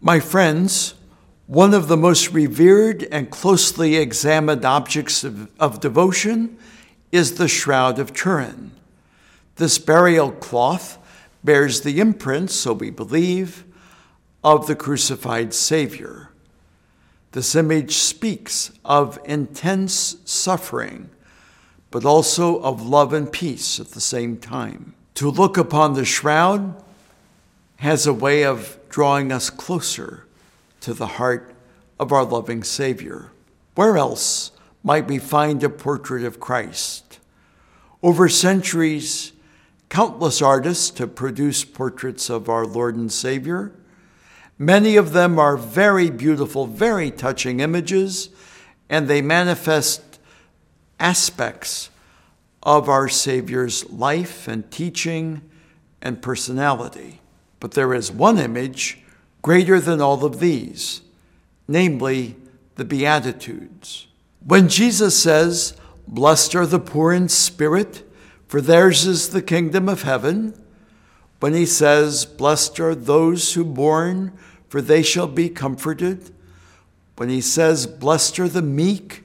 My friends, one of the most revered and closely examined objects of, of devotion is the Shroud of Turin. This burial cloth bears the imprint, so we believe, of the crucified Savior. This image speaks of intense suffering, but also of love and peace at the same time. To look upon the shroud has a way of drawing us closer to the heart of our loving Savior. Where else might we find a portrait of Christ? Over centuries, countless artists have produced portraits of our Lord and Savior. Many of them are very beautiful, very touching images, and they manifest aspects of our Savior's life and teaching and personality. But there is one image greater than all of these, namely the Beatitudes. When Jesus says, Blessed are the poor in spirit, for theirs is the kingdom of heaven, when he says, Blessed are those who mourn, for they shall be comforted, when he says, Blessed are the meek,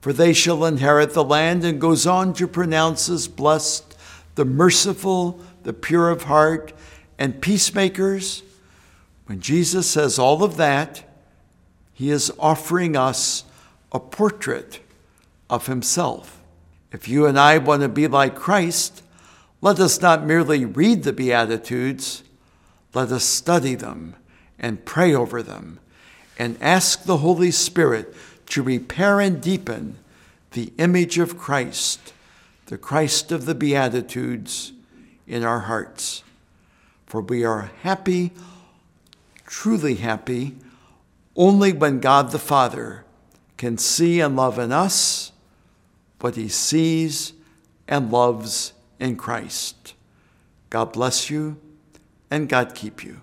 for they shall inherit the land, and goes on to pronounce as blessed the merciful, the pure of heart, and peacemakers. When Jesus says all of that, he is offering us a portrait of himself. If you and I want to be like Christ, let us not merely read the Beatitudes, let us study them and pray over them and ask the Holy Spirit to repair and deepen the image of Christ, the Christ of the Beatitudes, in our hearts. For we are happy, truly happy, only when God the Father can see and love in us what he sees and loves in Christ. God bless you and God keep you.